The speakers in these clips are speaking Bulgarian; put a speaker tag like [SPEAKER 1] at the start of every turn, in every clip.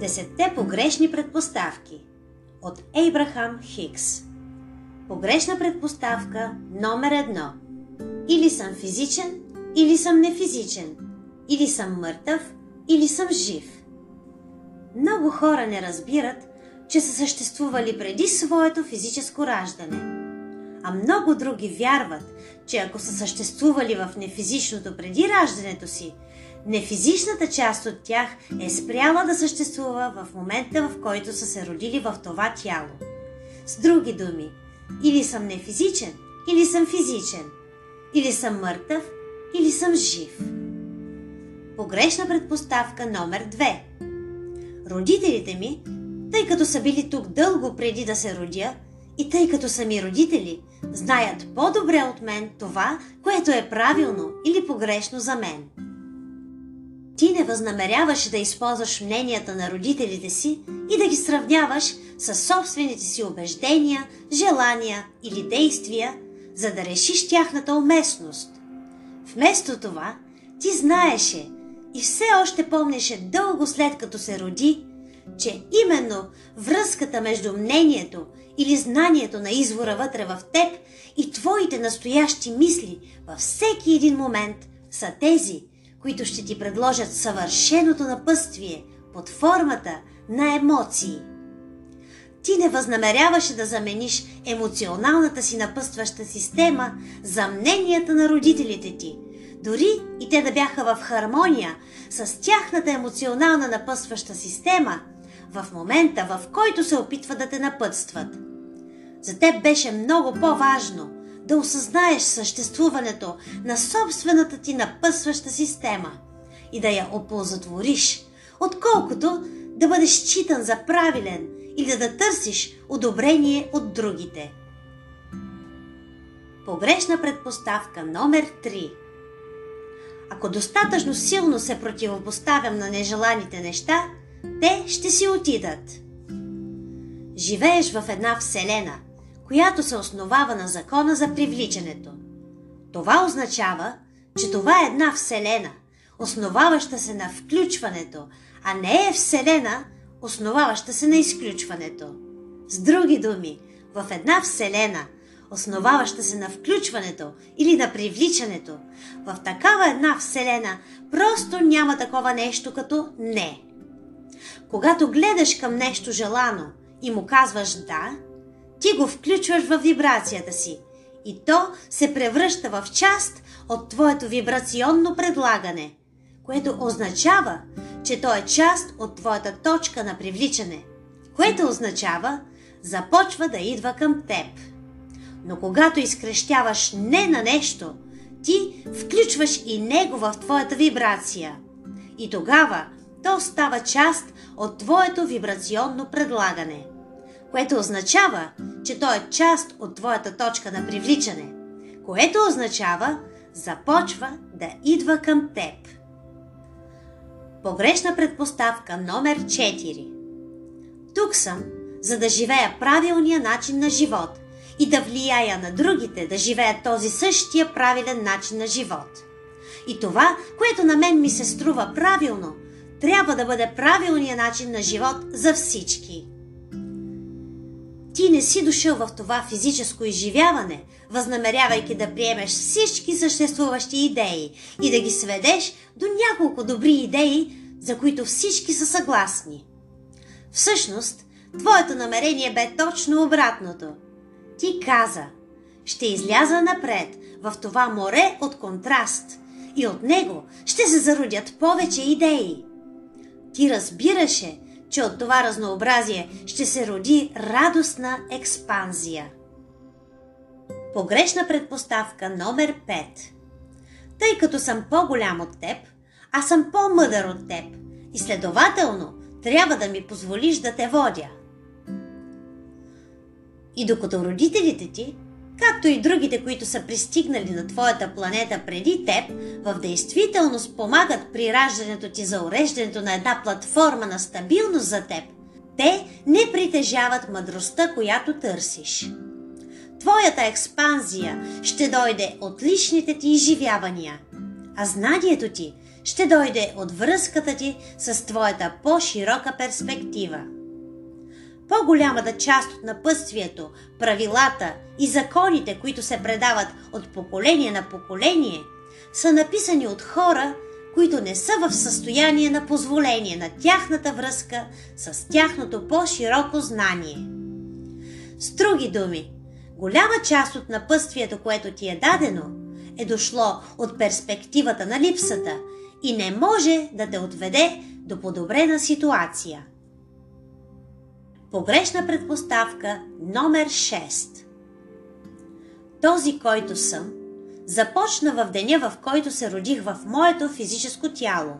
[SPEAKER 1] Десетте погрешни предпоставки от Ейбрахам Хикс Погрешна предпоставка номер едно Или съм физичен, или съм нефизичен. Или съм мъртъв, или съм жив. Много хора не разбират, че са съществували преди своето физическо раждане. А много други вярват, че ако са съществували в нефизичното преди раждането си – Нефизичната част от тях е спряла да съществува в момента, в който са се родили в това тяло. С други думи, или съм нефизичен, или съм физичен, или съм мъртъв, или съм жив. Погрешна предпоставка номер 2. Родителите ми, тъй като са били тук дълго преди да се родя, и тъй като са ми родители, знаят по-добре от мен това, което е правилно или погрешно за мен. Ти не възнамеряваш да използваш мненията на родителите си и да ги сравняваш с собствените си убеждения, желания или действия, за да решиш тяхната уместност. Вместо това, ти знаеше и все още помнеше дълго след като се роди, че именно връзката между мнението или знанието на извора вътре в теб и твоите настоящи мисли във всеки един момент са тези – които ще ти предложат съвършеното напътствие под формата на емоции. Ти не възнамеряваше да замениш емоционалната си напъстваща система за мненията на родителите ти, дори и те да бяха в хармония с тяхната емоционална напъстваща система в момента, в който се опитват да те напътстват. За теб беше много по-важно да осъзнаеш съществуването на собствената ти напъсваща система и да я оползотвориш, отколкото да бъдеш считан за правилен или да търсиш одобрение от другите. Погрешна предпоставка номер 3 Ако достатъчно силно се противопоставям на нежеланите неща, те ще си отидат. Живееш в една вселена – която се основава на закона за привличането. Това означава, че това е една вселена, основаваща се на включването, а не е вселена, основаваща се на изключването. С други думи, в една вселена, основаваща се на включването или на привличането, в такава една вселена просто няма такова нещо като не. Когато гледаш към нещо желано и му казваш да, ти го включваш в вибрацията си и то се превръща в част от твоето вибрационно предлагане, което означава, че то е част от твоята точка на привличане, което означава, започва да идва към теб. Но когато изкрещяваш не на нещо, ти включваш и него в твоята вибрация. И тогава то става част от твоето вибрационно предлагане – което означава, че то е част от твоята точка на привличане, което означава, започва да идва към теб. Погрешна предпоставка номер 4 Тук съм, за да живея правилния начин на живот и да влияя на другите да живеят този същия правилен начин на живот. И това, което на мен ми се струва правилно, трябва да бъде правилния начин на живот за всички. Ти не си дошъл в това физическо изживяване, възнамерявайки да приемеш всички съществуващи идеи и да ги сведеш до няколко добри идеи, за които всички са съгласни. Всъщност, твоето намерение бе точно обратното. Ти каза, ще изляза напред в това море от контраст и от него ще се зародят повече идеи. Ти разбираше, че от това разнообразие ще се роди радостна експанзия. Погрешна предпоставка номер 5 Тъй като съм по-голям от теб, аз съм по-мъдър от теб и следователно трябва да ми позволиш да те водя. И докато родителите ти както и другите, които са пристигнали на твоята планета преди теб, в действителност помагат при раждането ти за уреждането на една платформа на стабилност за теб, те не притежават мъдростта, която търсиш. Твоята експанзия ще дойде от личните ти изживявания, а знанието ти ще дойде от връзката ти с твоята по-широка перспектива. По-голямата част от напътствието, правилата и законите, които се предават от поколение на поколение, са написани от хора, които не са в състояние на позволение на тяхната връзка с тяхното по-широко знание. С други думи, голяма част от напътствието, което ти е дадено, е дошло от перспективата на липсата и не може да те отведе до подобрена ситуация. Погрешна предпоставка номер 6 Този, който съм, започна в деня, в който се родих в моето физическо тяло.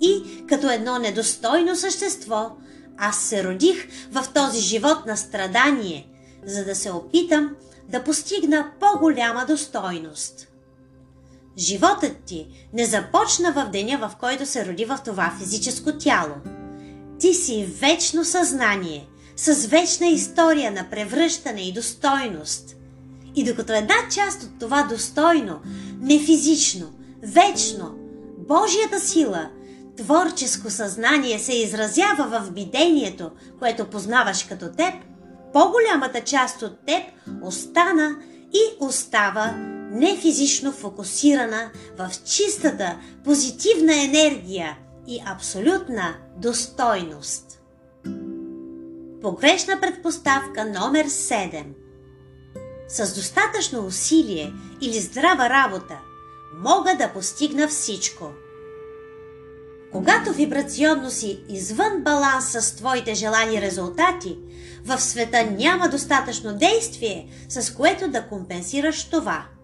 [SPEAKER 1] И като едно недостойно същество, аз се родих в този живот на страдание, за да се опитам да постигна по-голяма достойност. Животът ти не започна в деня, в който се роди в това физическо тяло. Ти си вечно съзнание, с вечна история на превръщане и достойност. И докато една част от това достойно, нефизично, вечно, Божията сила, творческо съзнание се изразява в бидението, което познаваш като теб, по-голямата част от теб остана и остава нефизично фокусирана в чистата, позитивна енергия и абсолютна достойност. Погрешна предпоставка номер 7 С достатъчно усилие или здрава работа мога да постигна всичко. Когато вибрационно си извън баланс с твоите желани резултати, в света няма достатъчно действие, с което да компенсираш това –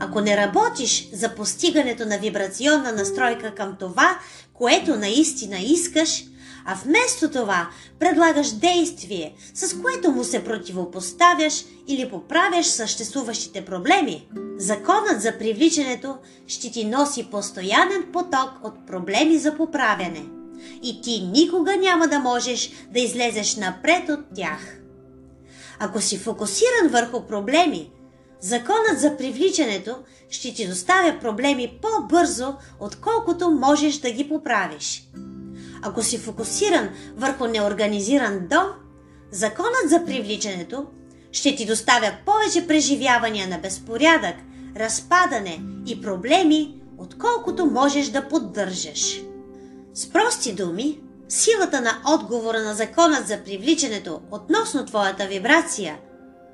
[SPEAKER 1] ако не работиш за постигането на вибрационна настройка към това, което наистина искаш, а вместо това предлагаш действие, с което му се противопоставяш или поправяш съществуващите проблеми, законът за привличането ще ти носи постоянен поток от проблеми за поправяне. И ти никога няма да можеш да излезеш напред от тях. Ако си фокусиран върху проблеми, Законът за привличането ще ти доставя проблеми по-бързо, отколкото можеш да ги поправиш. Ако си фокусиран върху неорганизиран дом, законът за привличането ще ти доставя повече преживявания на безпорядък, разпадане и проблеми, отколкото можеш да поддържаш. С прости думи, силата на отговора на законът за привличането относно твоята вибрация –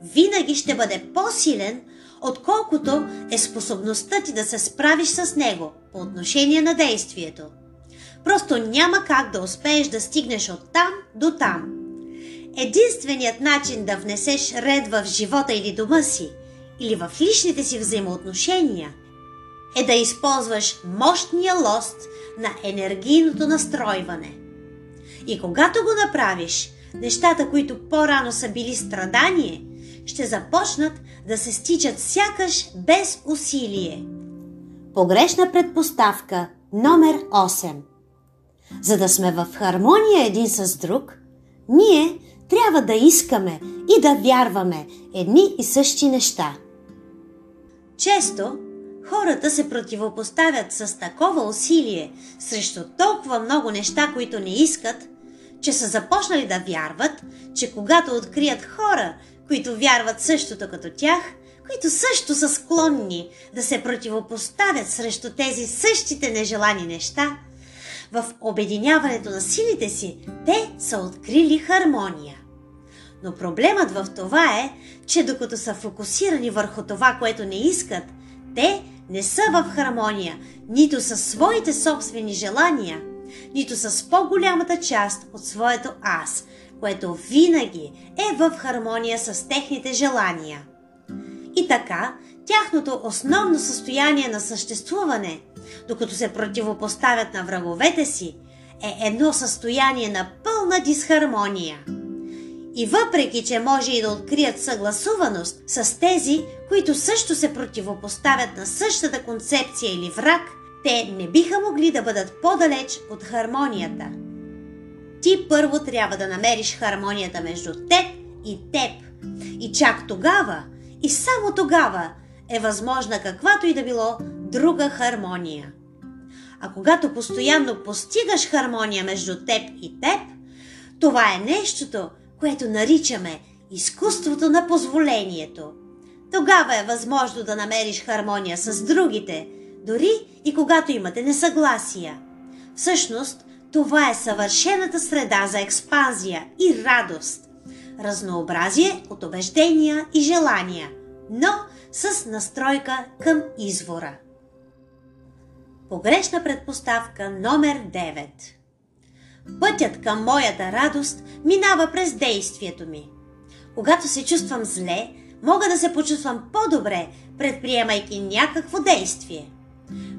[SPEAKER 1] винаги ще бъде по-силен, отколкото е способността ти да се справиш с него по отношение на действието. Просто няма как да успееш да стигнеш от там до там. Единственият начин да внесеш ред в живота или дома си, или в личните си взаимоотношения, е да използваш мощния лост на енергийното настройване. И когато го направиш, нещата, които по-рано са били страдание – ще започнат да се стичат сякаш без усилие. Погрешна предпоставка номер 8 За да сме в хармония един с друг, ние трябва да искаме и да вярваме едни и същи неща. Често хората се противопоставят с такова усилие срещу толкова много неща, които не искат, че са започнали да вярват, че когато открият хора, които вярват същото като тях, които също са склонни да се противопоставят срещу тези същите нежелани неща, в обединяването на силите си те са открили хармония. Но проблемът в това е, че докато са фокусирани върху това, което не искат, те не са в хармония нито със своите собствени желания, нито с по-голямата част от своето аз, което винаги е в хармония с техните желания. И така, тяхното основно състояние на съществуване, докато се противопоставят на враговете си, е едно състояние на пълна дисхармония. И въпреки, че може и да открият съгласуваност с тези, които също се противопоставят на същата концепция или враг, те не биха могли да бъдат по-далеч от хармонията – ти първо трябва да намериш хармонията между теб и теб. И чак тогава, и само тогава е възможна каквато и да било друга хармония. А когато постоянно постигаш хармония между теб и теб, това е нещото, което наричаме изкуството на позволението. Тогава е възможно да намериш хармония с другите, дори и когато имате несъгласия. Всъщност, това е съвършената среда за експанзия и радост. Разнообразие от убеждения и желания, но с настройка към извора. Погрешна предпоставка номер 9 Пътят към моята радост минава през действието ми. Когато се чувствам зле, мога да се почувствам по-добре, предприемайки някакво действие.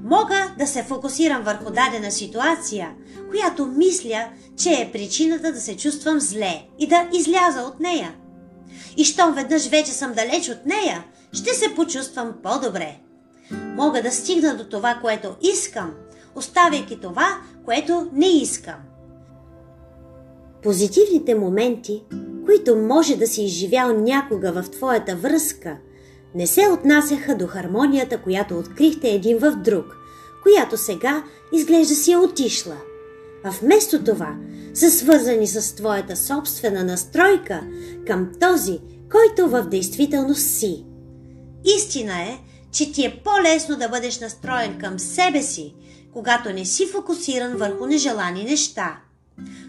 [SPEAKER 1] Мога да се фокусирам върху дадена ситуация, която мисля, че е причината да се чувствам зле и да изляза от нея. И щом веднъж вече съм далеч от нея, ще се почувствам по-добре. Мога да стигна до това, което искам, оставяйки това, което не искам. Позитивните моменти, които може да си изживял някога в твоята връзка, не се отнасяха до хармонията, която открихте един в друг, която сега изглежда си е отишла. А вместо това са свързани с твоята собствена настройка към този, който в действителност си. Истина е, че ти е по-лесно да бъдеш настроен към себе си, когато не си фокусиран върху нежелани неща.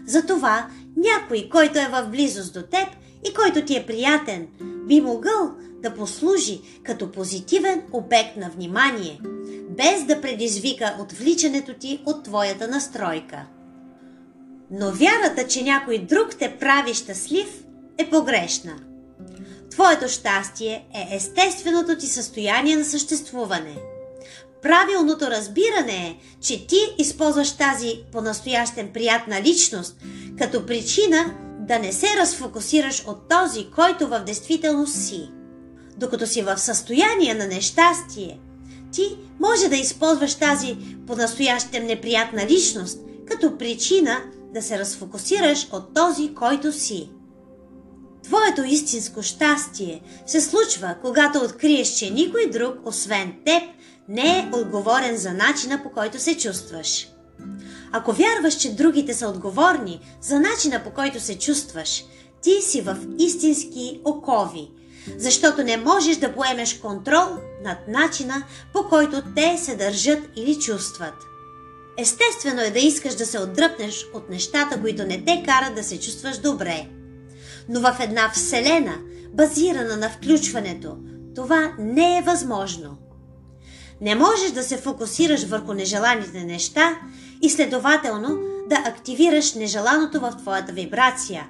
[SPEAKER 1] Затова някой, който е в близост до теб и който ти е приятен, би могъл да послужи като позитивен обект на внимание, без да предизвика отвличането ти от твоята настройка. Но вярата, че някой друг те прави щастлив, е погрешна. Твоето щастие е естественото ти състояние на съществуване. Правилното разбиране е, че ти използваш тази по-настоящен приятна личност като причина да не се разфокусираш от този, който в действителност си. Докато си в състояние на нещастие, ти може да използваш тази по-настоящем неприятна личност като причина да се разфокусираш от този, който си. Твоето истинско щастие се случва, когато откриеш, че никой друг, освен теб, не е отговорен за начина по който се чувстваш. Ако вярваш, че другите са отговорни за начина по който се чувстваш, ти си в истински окови, защото не можеш да поемеш контрол над начина по който те се държат или чувстват. Естествено е да искаш да се отдръпнеш от нещата, които не те карат да се чувстваш добре. Но в една вселена, базирана на включването, това не е възможно. Не можеш да се фокусираш върху нежеланите неща и следователно да активираш нежеланото в твоята вибрация.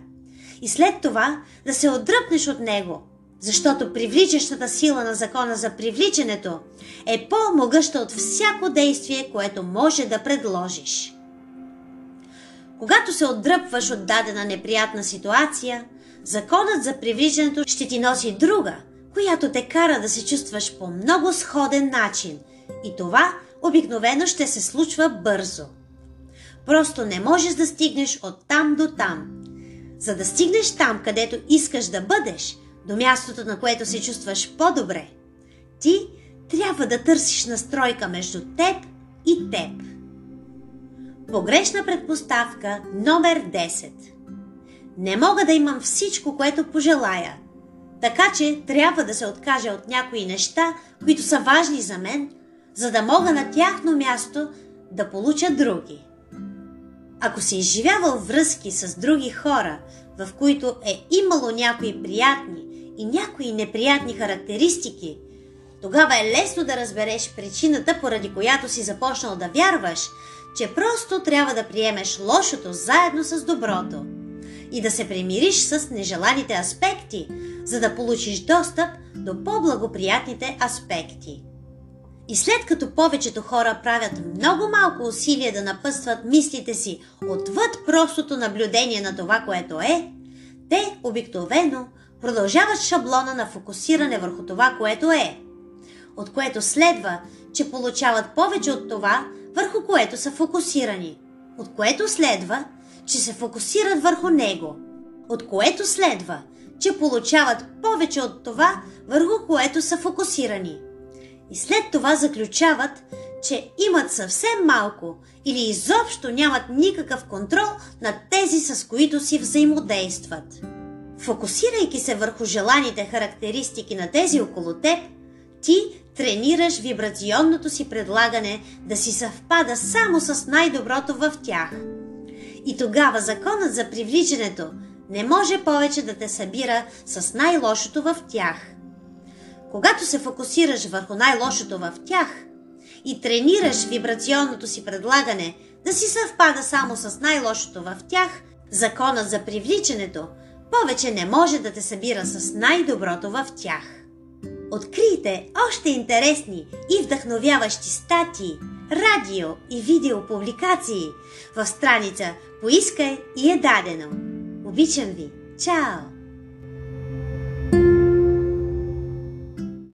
[SPEAKER 1] И след това да се отдръпнеш от него, защото привличащата сила на закона за привличането е по-могъща от всяко действие, което може да предложиш. Когато се отдръпваш от дадена неприятна ситуация, законът за привличането ще ти носи друга, която те кара да се чувстваш по много сходен начин. И това обикновено ще се случва бързо. Просто не можеш да стигнеш от там до там. За да стигнеш там, където искаш да бъдеш, до мястото, на което се чувстваш по-добре, ти трябва да търсиш настройка между теб и теб. Погрешна предпоставка номер 10. Не мога да имам всичко, което пожелая. Така че трябва да се откажа от някои неща, които са важни за мен, за да мога на тяхно място да получа други. Ако си изживявал връзки с други хора, в които е имало някои приятни и някои неприятни характеристики, тогава е лесно да разбереш причината, поради която си започнал да вярваш, че просто трябва да приемеш лошото заедно с доброто и да се примириш с нежеланите аспекти, за да получиш достъп до по-благоприятните аспекти. И след като повечето хора правят много малко усилия да напъстват мислите си отвъд простото наблюдение на това, което е, те обикновено продължават шаблона на фокусиране върху това, което е, от което следва, че получават повече от това, върху което са фокусирани, от което следва, че се фокусират върху него, от което следва, че получават повече от това, върху което са фокусирани. И след това заключават, че имат съвсем малко или изобщо нямат никакъв контрол над тези, с които си взаимодействат. Фокусирайки се върху желаните характеристики на тези около теб, ти тренираш вибрационното си предлагане да си съвпада само с най-доброто в тях. И тогава законът за привличането не може повече да те събира с най-лошото в тях. Когато се фокусираш върху най-лошото в тях и тренираш вибрационното си предлагане да си съвпада само с най-лошото в тях, законът за привличането повече не може да те събира с най-доброто в тях. Открийте още интересни и вдъхновяващи статии, радио и видео публикации в страница Поискай и е дадено. Обичам ви! Чао!